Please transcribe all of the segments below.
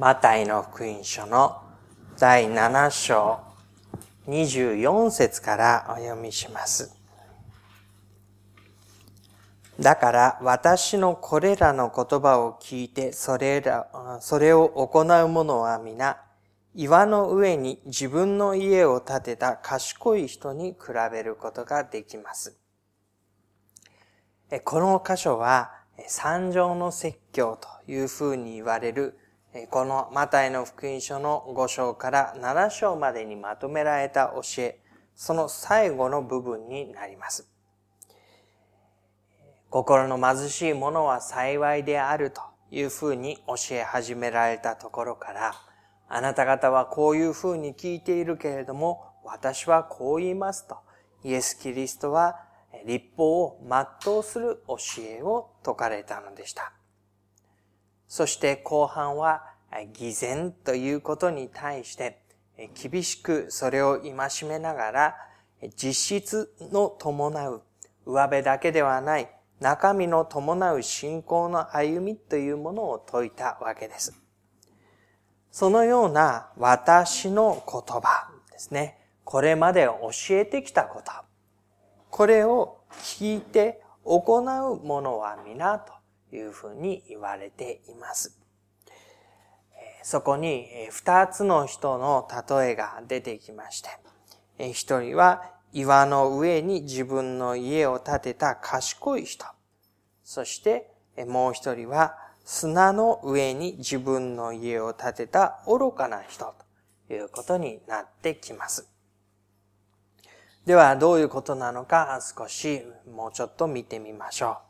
マタイの福音書の第7章24節からお読みします。だから私のこれらの言葉を聞いてそれら、それを行う者は皆、岩の上に自分の家を建てた賢い人に比べることができます。この箇所は三条の説教というふうに言われるこのマタイの福音書の5章から7章までにまとめられた教え、その最後の部分になります。心の貧しい者は幸いであるというふうに教え始められたところから、あなた方はこういうふうに聞いているけれども、私はこう言いますと、イエス・キリストは立法を全うする教えを説かれたのでした。そして後半は偽善ということに対して厳しくそれを戒めながら実質の伴う上辺だけではない中身の伴う信仰の歩みというものを説いたわけです。そのような私の言葉ですね。これまで教えてきたこと。これを聞いて行うものは皆というふうに言われています。そこに二つの人の例えが出てきまして、一人は岩の上に自分の家を建てた賢い人。そしてもう一人は砂の上に自分の家を建てた愚かな人ということになってきます。ではどういうことなのか少しもうちょっと見てみましょう。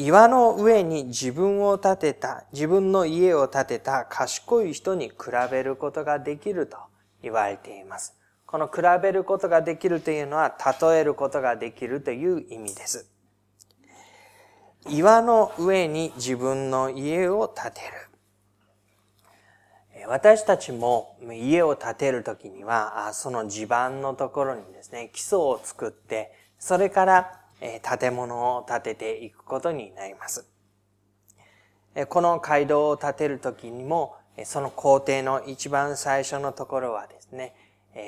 岩の上に自分を建てた、自分の家を建てた賢い人に比べることができると言われています。この比べることができるというのは、例えることができるという意味です。岩の上に自分の家を建てる。私たちも家を建てるときには、その地盤のところにですね、基礎を作って、それから建物を建てていくことになります。この街道を建てるときにも、その工程の一番最初のところはですね、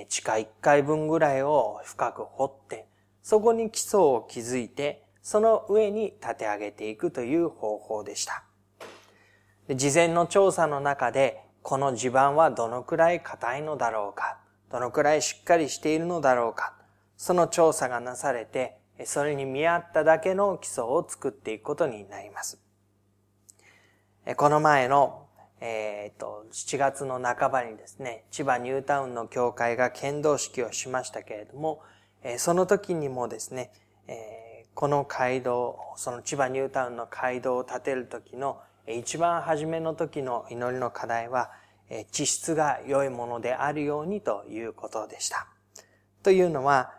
地下1階分ぐらいを深く掘って、そこに基礎を築いて、その上に建て上げていくという方法でした。事前の調査の中で、この地盤はどのくらい硬いのだろうか、どのくらいしっかりしているのだろうか、その調査がなされて、それに見合っただけの基礎を作っていくことになります。この前の、えっ、ー、と、7月の半ばにですね、千葉ニュータウンの教会が剣道式をしましたけれども、その時にもですね、この街道、その千葉ニュータウンの街道を建てる時の一番初めの時の祈りの課題は、地質が良いものであるようにということでした。というのは、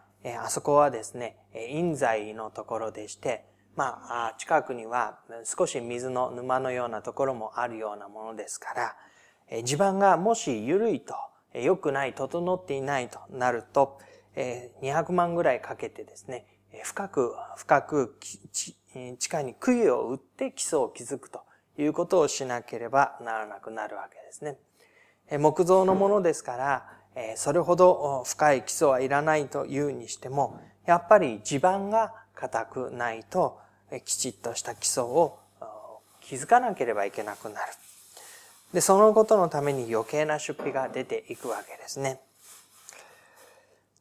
あそこはですね、陰材のところでして、まあ、近くには少し水の沼のようなところもあるようなものですから、地盤がもし緩いと、良くない、整っていないとなると、200万ぐらいかけてですね、深く、深く地下に杭を打って基礎を築くということをしなければならなくなるわけですね。木造のものですから、それほど深い基礎はいらないというにしても、やっぱり地盤が固くないと、きちっとした基礎を築かなければいけなくなる。で、そのことのために余計な出費が出ていくわけですね。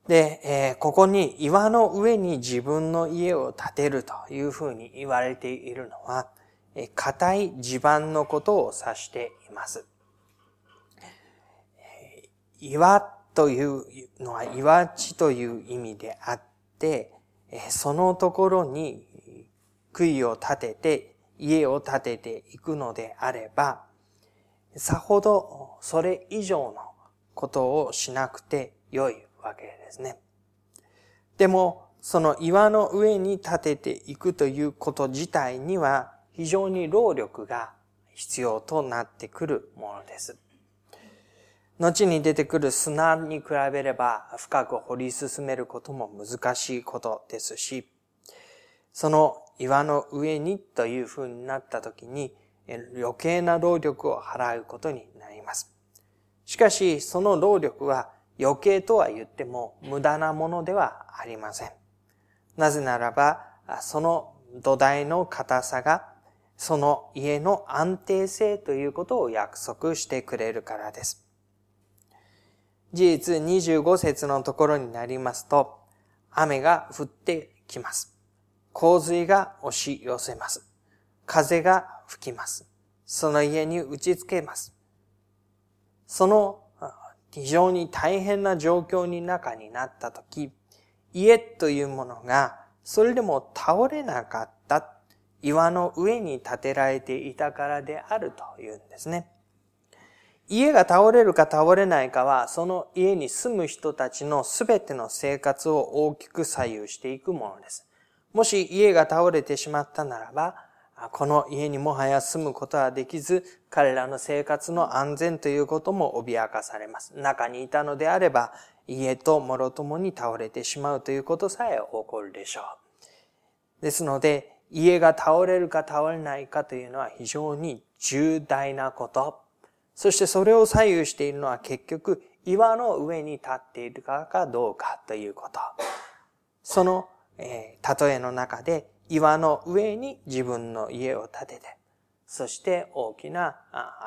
で、えー、ここに岩の上に自分の家を建てるというふうに言われているのは、硬い地盤のことを指しています。岩というのは岩地という意味であって、そのところに杭を立てて家を建てていくのであれば、さほどそれ以上のことをしなくて良いわけですね。でも、その岩の上に建てていくということ自体には非常に労力が必要となってくるものです。後に出てくる砂に比べれば深く掘り進めることも難しいことですし、その岩の上にという風になった時に、余計な労力を払うことになります。しかし、その労力は余計とは言っても無駄なものではありません。なぜならば、その土台の硬さが、その家の安定性ということを約束してくれるからです。事実25節のところになりますと、雨が降ってきます。洪水が押し寄せます。風が吹きます。その家に打ちつけます。その非常に大変な状況に中になったとき、家というものがそれでも倒れなかった岩の上に建てられていたからであるというんですね。家が倒れるか倒れないかは、その家に住む人たちのすべての生活を大きく左右していくものです。もし家が倒れてしまったならば、この家にもはや住むことはできず、彼らの生活の安全ということも脅かされます。中にいたのであれば、家と諸ともに倒れてしまうということさえ起こるでしょう。ですので、家が倒れるか倒れないかというのは非常に重大なこと。そしてそれを左右しているのは結局岩の上に立っているかかどうかということ。その、えー、例えの中で岩の上に自分の家を建てて、そして大きな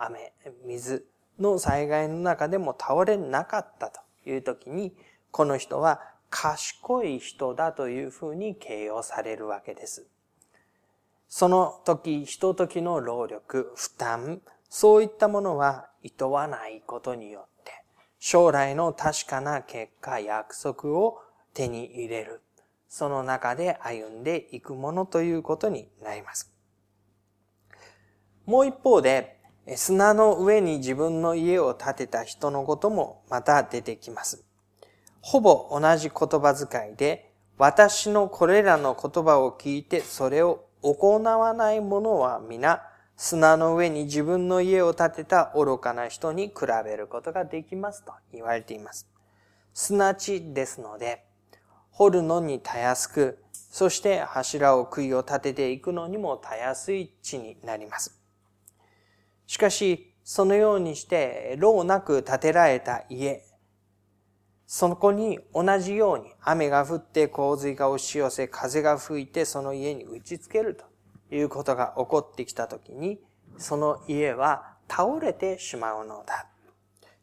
雨、水の災害の中でも倒れなかったという時に、この人は賢い人だというふうに形容されるわけです。その時、ひと時の労力、負担、そういったものは厭わないことによって、将来の確かな結果、約束を手に入れる。その中で歩んでいくものということになります。もう一方で、砂の上に自分の家を建てた人のこともまた出てきます。ほぼ同じ言葉遣いで、私のこれらの言葉を聞いてそれを行わない者は皆砂の上に自分の家を建てた愚かな人に比べることができますと言われています。砂地ですので、掘るのにたやすく、そして柱を杭を立てていくのにもたやすい地になります。しかし、そのようにして、牢なく建てられた家、そこに同じように雨が降って洪水が押し寄せ、風が吹いてその家に打ちつけると。いうことが起こってきたときに、その家は倒れてしまうのだ。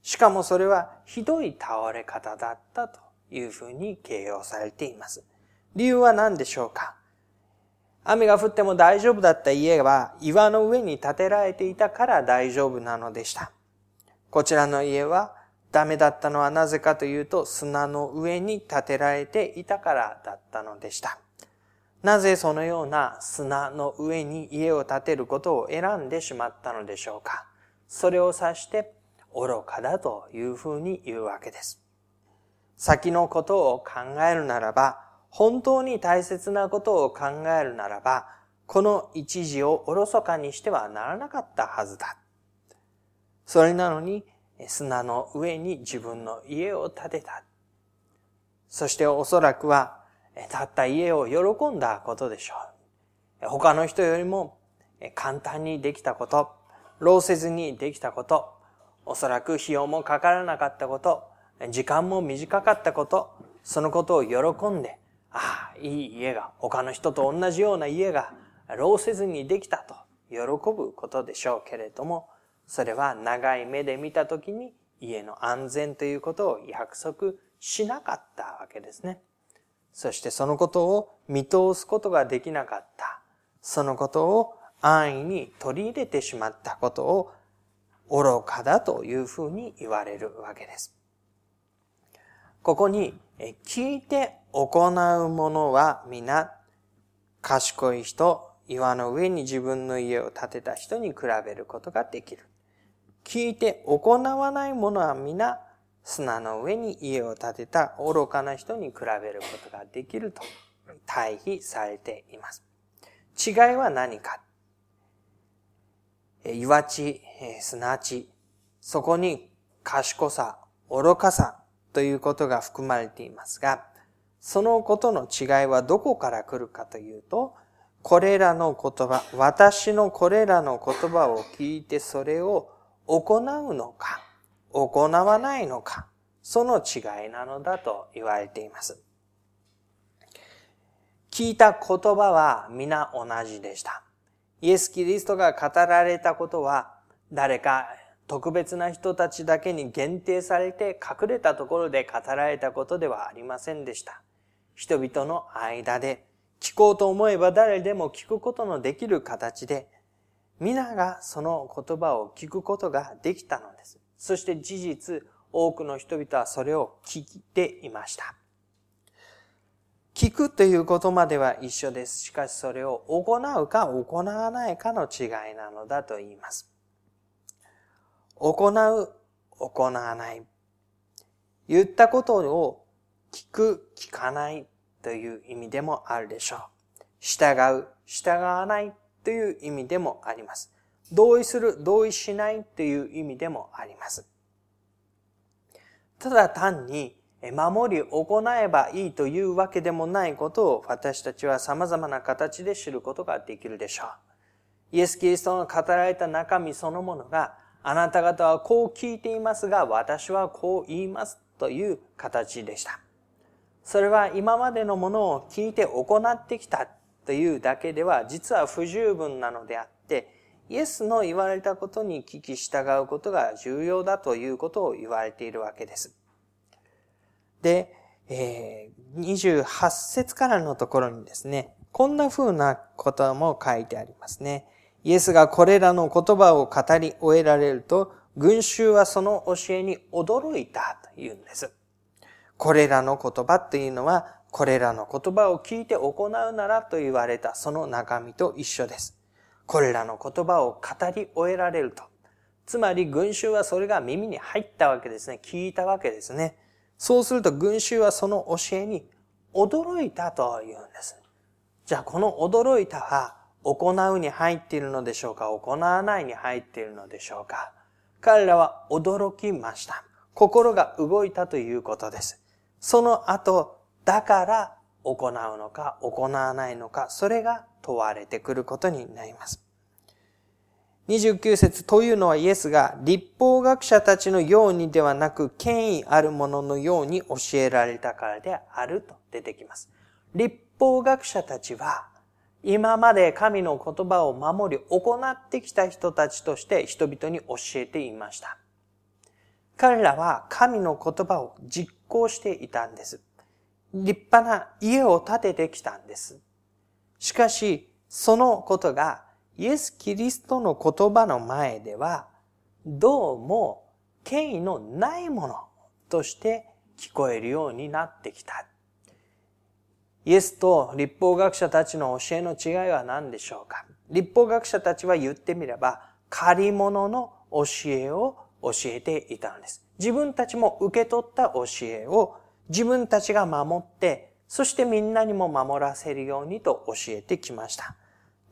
しかもそれはひどい倒れ方だったというふうに形容されています。理由は何でしょうか？雨が降っても大丈夫だった家は岩の上に建てられていたから大丈夫なのでした。こちらの家はダメだったのはなぜかというと砂の上に建てられていたからだったのでした。なぜそのような砂の上に家を建てることを選んでしまったのでしょうか？それを指して愚かだというふうに言うわけです。先のことを考えるならば、本当に大切なことを考えるならば、この一時をおろそかにしてはならなかったはずだ。それなのに、砂の上に自分の家を建てた。そしておそらくはたった家を喜んだことでしょう。他の人よりも簡単にできたこと、労せずにできたこと、おそらく費用もかからなかったこと、時間も短かったこと、そのことを喜んで、ああ、いい家が、他の人と同じような家が、労せずにできたと喜ぶことでしょうけれども、それは長い目で見たときに家の安全ということを約束しなかったわけですね。そしてそのことを見通すことができなかった。そのことを安易に取り入れてしまったことを愚かだというふうに言われるわけです。ここに、聞いて行うものは皆、賢い人、岩の上に自分の家を建てた人に比べることができる。聞いて行わないものは皆、砂の上に家を建てた愚かな人に比べることができると対比されています。違いは何か。岩地、砂地、そこに賢さ、愚かさということが含まれていますが、そのことの違いはどこから来るかというと、これらの言葉、私のこれらの言葉を聞いてそれを行うのか、行わないのか、その違いなのだと言われています。聞いた言葉は皆同じでした。イエス・キリストが語られたことは誰か特別な人たちだけに限定されて隠れたところで語られたことではありませんでした。人々の間で聞こうと思えば誰でも聞くことのできる形で皆がその言葉を聞くことができたのです。そして事実、多くの人々はそれを聞いていました。聞くということまでは一緒です。しかしそれを行うか行わないかの違いなのだと言います。行う、行わない。言ったことを聞く、聞かないという意味でもあるでしょう。従う、従わないという意味でもあります。同意する、同意しないという意味でもあります。ただ単に守り行えばいいというわけでもないことを私たちは様々な形で知ることができるでしょう。イエス・キリストの語られた中身そのものがあなた方はこう聞いていますが私はこう言いますという形でした。それは今までのものを聞いて行ってきたというだけでは実は不十分なのであって、イエスの言われたことに聞き従うことが重要だということを言われているわけです。で、えー、28節からのところにですね、こんな風なことも書いてありますね。イエスがこれらの言葉を語り終えられると、群衆はその教えに驚いたというんです。これらの言葉というのは、これらの言葉を聞いて行うならと言われたその中身と一緒です。これらの言葉を語り終えられると。つまり群衆はそれが耳に入ったわけですね。聞いたわけですね。そうすると群衆はその教えに驚いたというんです。じゃあこの驚いたは行うに入っているのでしょうか？行わないに入っているのでしょうか？彼らは驚きました。心が動いたということです。その後、だから行うのか行わないのか、それが問われてくることになります。29節というのはイエスが立法学者たちのようにではなく権威あるもののように教えられたからであると出てきます。立法学者たちは今まで神の言葉を守り行ってきた人たちとして人々に教えていました。彼らは神の言葉を実行していたんです。立派な家を建ててきたんです。しかし、そのことがイエス・キリストの言葉の前では、どうも権威のないものとして聞こえるようになってきた。イエスと立法学者たちの教えの違いは何でしょうか？立法学者たちは言ってみれば、借り物の教えを教えていたのです。自分たちも受け取った教えを自分たちが守って、そしてみんなにも守らせるようにと教えてきました。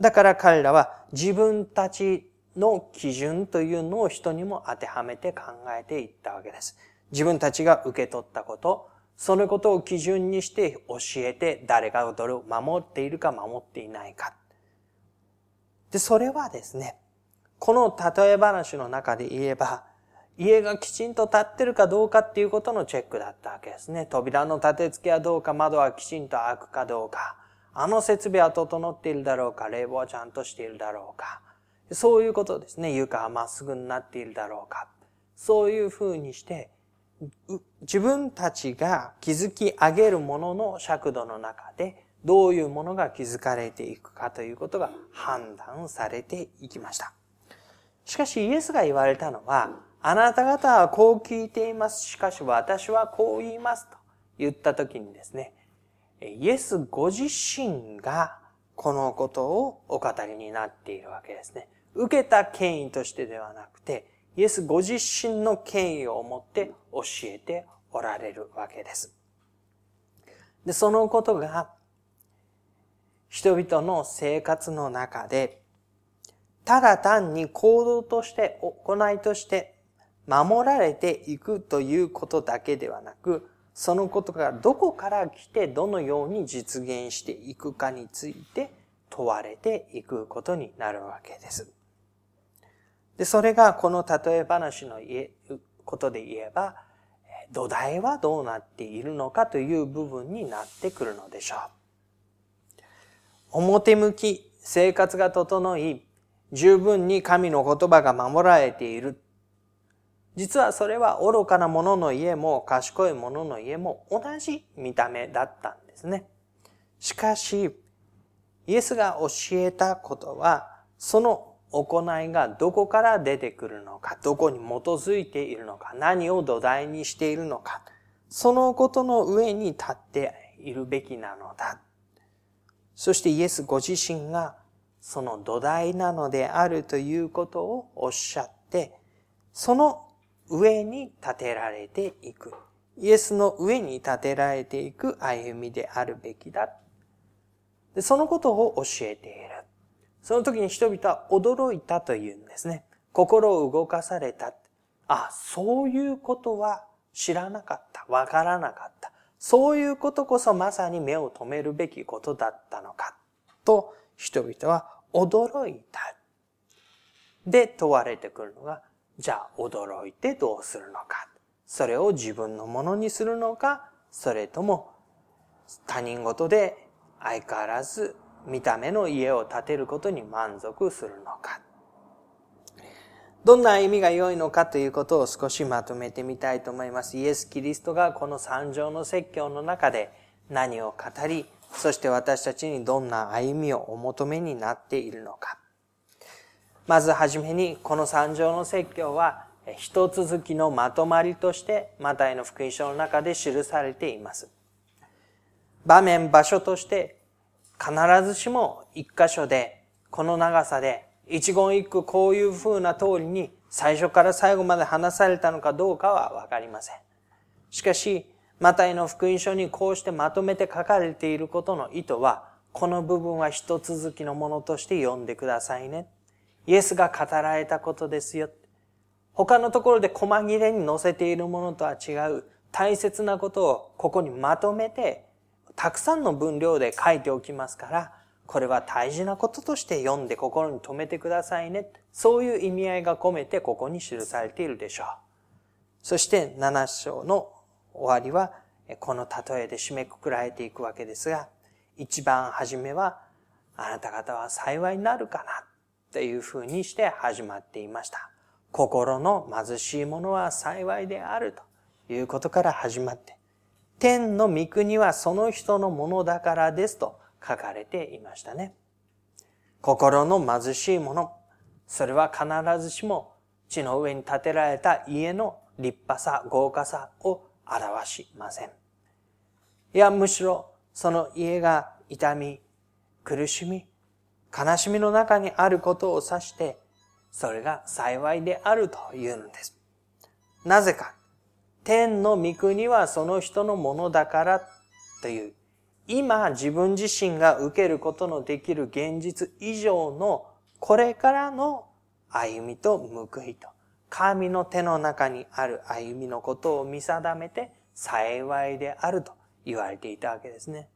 だから彼らは自分たちの基準というのを人にも当てはめて考えていったわけです。自分たちが受け取ったこと、そのことを基準にして教えて誰がどれを守っているか守っていないか。で、それはですね、この例え話の中で言えば、家がきちんと立ってるかどうかっていうことのチェックだったわけですね。扉の立て付けはどうか、窓はきちんと開くかどうか、あの設備は整っているだろうか、冷房はちゃんとしているだろうか。そういうことですね。床はまっすぐになっているだろうか。そういうふうにして、自分たちが築き上げるものの尺度の中で、どういうものが築かれていくかということが判断されていきました。しかしイエスが言われたのは、あなた方はこう聞いています。しかし私はこう言いますと言ったときにですね、イエスご自身がこのことをお語りになっているわけですね。受けた権威としてではなくて、イエスご自身の権威を持って教えておられるわけです。で、そのことが人々の生活の中でただ単に行動として、行いとして守られていくということだけではなく、そのことがどこから来てどのように実現していくかについて問われていくことになるわけです。で、それがこの例え話のことで言えば、土台はどうなっているのかという部分になってくるのでしょう。表向き生活が整い、十分に神の言葉が守られている。実はそれは愚かな者の家も賢い者の家も同じ見た目だったんですね。しかし、イエスが教えたことは、その行いがどこから出てくるのか、どこに基づいているのか、何を土台にしているのか、そのことの上に立っているべきなのだ。そしてイエスご自身がその土台なのであるということをおっしゃって、その上に立てられていく。イエスの上に立てられていく歩みであるべきだ。でそのことを教えている。その時に人々は驚いたというんですね。心を動かされた。あ、そういうことは知らなかった。わからなかった。そういうことこそまさに目を留めるべきことだったのか。と人々は驚いた。で問われてくるのが、じゃあ驚いてどうするのか。それを自分のものにするのか、それとも他人事で相変わらず見た目の家を建てることに満足するのか。どんな歩みが良いのかということを少しまとめてみたいと思います。イエス・キリストがこの三条の説教の中で何を語り、そして私たちにどんな歩みをお求めになっているのか。まずはじめに、この三条の説教は、一続きのまとまりとして、マタイの福音書の中で記されています。場面、場所として、必ずしも一箇所で、この長さで、一言一句こういう風な通りに最初から最後まで話されたのかどうかはわかりません。しかし、マタイの福音書にこうしてまとめて書かれていることの意図は、この部分は一続きのものとして読んでくださいね。イエスが語られたことですよ。他のところで細切れに載せているものとは違う大切なことをここにまとめてたくさんの分量で書いておきますから、これは大事なこととして読んで心に留めてくださいね。そういう意味合いが込めてここに記されているでしょう。そして7章の終わりは、この例えで締めくくられていくわけですが、一番初めは、あなた方は幸いになるかな、というふうにして始まっていました。心の貧しい者は幸いであるということから始まって、天の御国はその人のものだからですと書かれていましたね。心の貧しい者、それは必ずしも地の上に建てられた家の立派さ、豪華さを表しません。いや、むしろその家が痛み、苦しみ、悲しみの中にあることを指して、それが幸いであるというのです。なぜか、天の御国はその人のものだからという、今自分自身が受けることのできる現実以上のこれからの歩みと報いと、神の手の中にある歩みのことを見定めて幸いであると言われていたわけですね。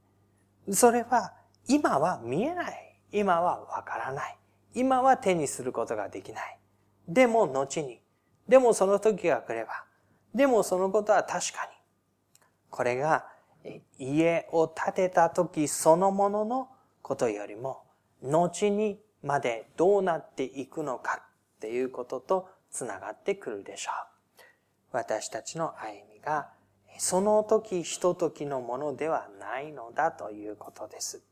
それは今は見えない。今はわからない。今は手にすることができない。でも後に。でもその時が来れば。でもそのことは確かに、これが家を建てた時そのもののことよりも、後にまでどうなっていくのかっていうこととつながってくるでしょう。私たちの歩みが、その時ひと時のものではないのだということです。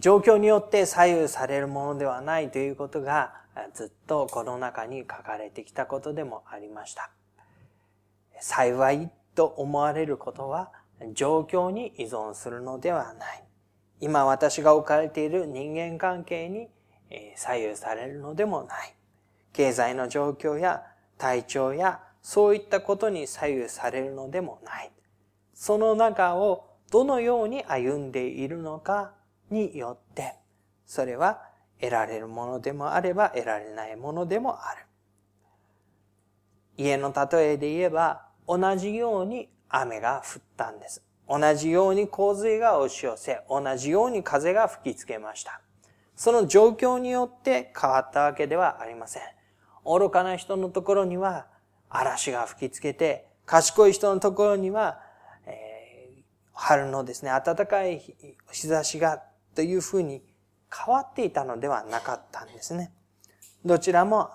状況によって左右されるものではないということがずっとこの中に書かれてきたことでもありました。幸いと思われることは状況に依存するのではない。今私が置かれている人間関係に左右されるのでもない。経済の状況や体調やそういったことに左右されるのでもない。その中をどのように歩んでいるのかによって、それは得られるものでもあれば得られないものでもある。家の例えで言えば同じように雨が降ったんです。同じように洪水が押し寄せ、同じように風が吹きつけました。その状況によって変わったわけではありません。愚かな人のところには嵐が吹きつけて、賢い人のところには、えー、春のですね、暖かい日差しがというふうに変わっていたのではなかったんですね。どちらも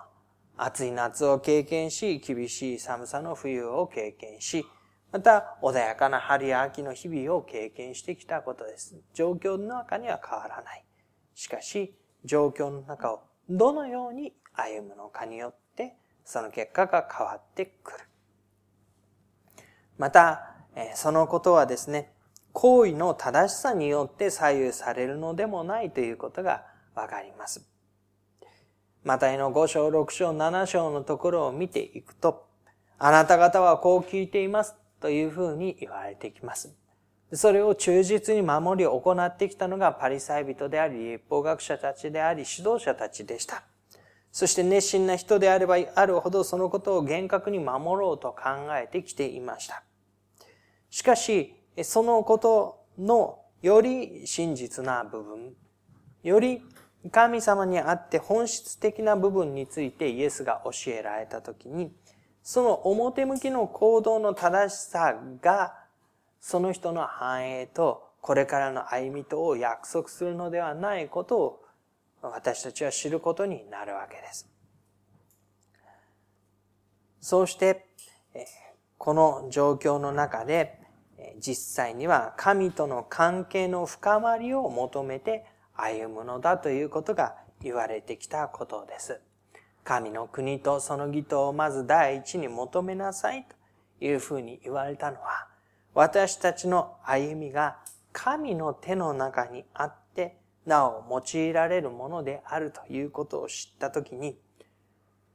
暑い夏を経験し、厳しい寒さの冬を経験し、また穏やかな春や秋の日々を経験してきたことです。状況の中には変わらない。しかし、状況の中をどのように歩むのかによって、その結果が変わってくる。また、そのことはですね、行為の正しさによって左右されるのでもないということがわかります。マタイの5章、6章、7章のところを見ていくと、あなた方はこう聞いていますというふうに言われてきます。それを忠実に守り行ってきたのがパリサイ人であり、立法学者たちであり、指導者たちでした。そして熱心な人であればあるほどそのことを厳格に守ろうと考えてきていました。しかし、そのことのより真実な部分、より神様にあって本質的な部分についてイエスが教えられたときに、その表向きの行動の正しさが、その人の繁栄とこれからの歩みとを約束するのではないことを私たちは知ることになるわけです。そうして、この状況の中で、実際には神との関係の深まりを求めて歩むのだということが言われてきたことです。神の国とその義とをまず第一に求めなさいというふうに言われたのは、私たちの歩みが神の手の中にあって、なお用いられるものであるということを知ったときに、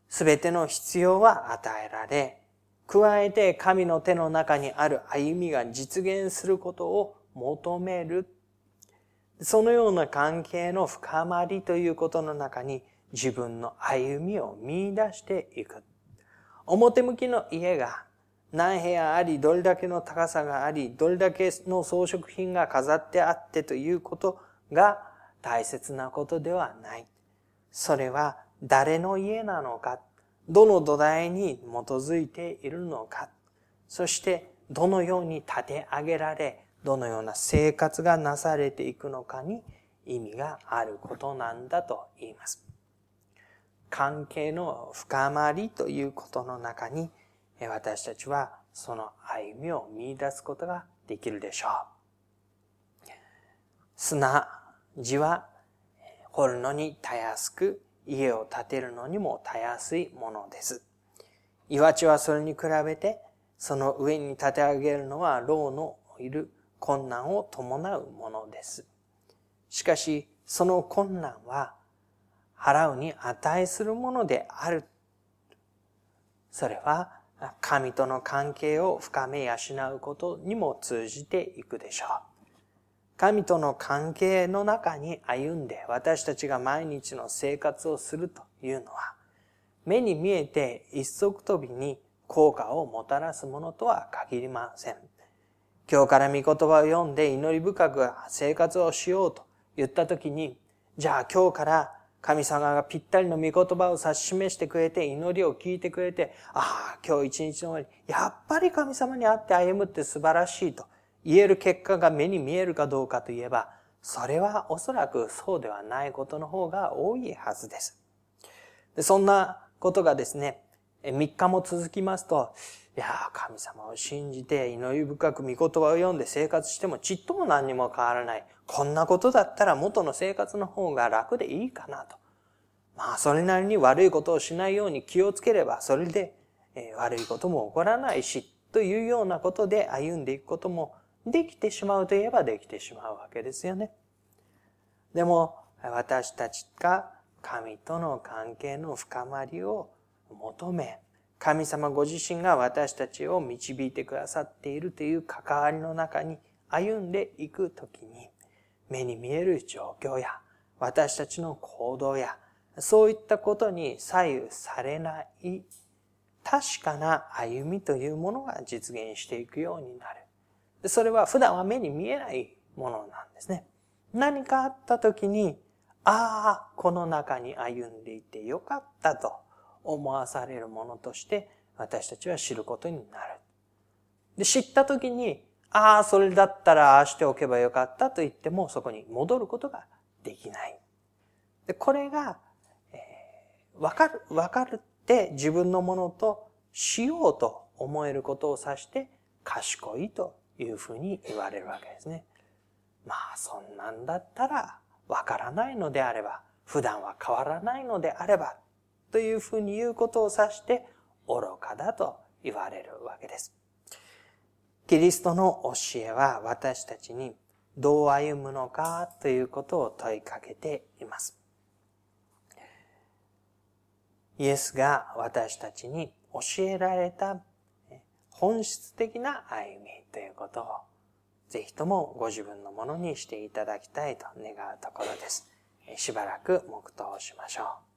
すべての必要は与えられ、加えて神の手の中にある歩みが実現することを求めるそのような関係の深まりということの中に自分の歩みを見出していく。表向きの家が何部屋あり、どれだけの高さがあり、どれだけの装飾品が飾ってあってということが大切なことではない。それは誰の家なのか、どの土台に基づいているのか、そしてどのように立て上げられ、どのような生活がなされていくのかに意味があることなんだと言います。関係の深まりということの中に私たちはその歩みを見出すことができるでしょう。砂地は掘るのにたやすく家を建てるのにもたやすいものです。岩地はそれに比べてその上に建て上げるのは牢のいる困難を伴うものです。しかし、その困難は払うに値するものである。それは神との関係を深め養うことにも通じていくでしょう。神との関係の中に歩んで私たちが毎日の生活をするというのは、目に見えて一足飛びに効果をもたらすものとは限りません。今日から御言葉を読んで祈り深く生活をしようと言ったときに、じゃあ今日から神様がぴったりの御言葉を指し示してくれて、祈りを聞いてくれて、ああ、今日一日の終わり、やっぱり神様に会って歩むって素晴らしいと言える結果が目に見えるかどうかといえば、それはおそらくそうではないことの方が多いはずです。でそんなことがですね、3日も続きますと、いや神様を信じて祈り深く御言葉を読んで生活してもちっとも何にも変わらない。こんなことだったら元の生活の方が楽でいいかなと。まあ、それなりに悪いことをしないように気をつければ、それで、悪いことも起こらないし、というようなことで歩んでいくこともできてしまうといえばできてしまうわけですよね。でも、私たちが神との関係の深まりを求め、神様ご自身が私たちを導いてくださっているという関わりの中に歩んでいくときに、目に見える状況や、私たちの行動や、そういったことに左右されない確かな歩みというものが実現していくようになる。でそれは普段は目に見えないものなんですね。何かあった時に、ああ、この中に歩んでいてよかったと思わされるものとして私たちは知ることになる。で、知った時に、ああ、それだったらしておけばよかったと言ってもそこに戻ることができない。で、これが、わかる、わかるって自分のものとしようと思えることを指して賢いというふうに言われるわけですね。まあ、そんなんだったらわからないのであれば、普段は変わらないのであれば、というふうに言うことを指して愚かだと言われるわけです。キリストの教えは私たちにどう歩むのかということを問いかけています。イエスが私たちに教えられた本質的な歩みということをぜひともご自分のものにしていただきたいと願うところです。しばらく黙祷をしましょう。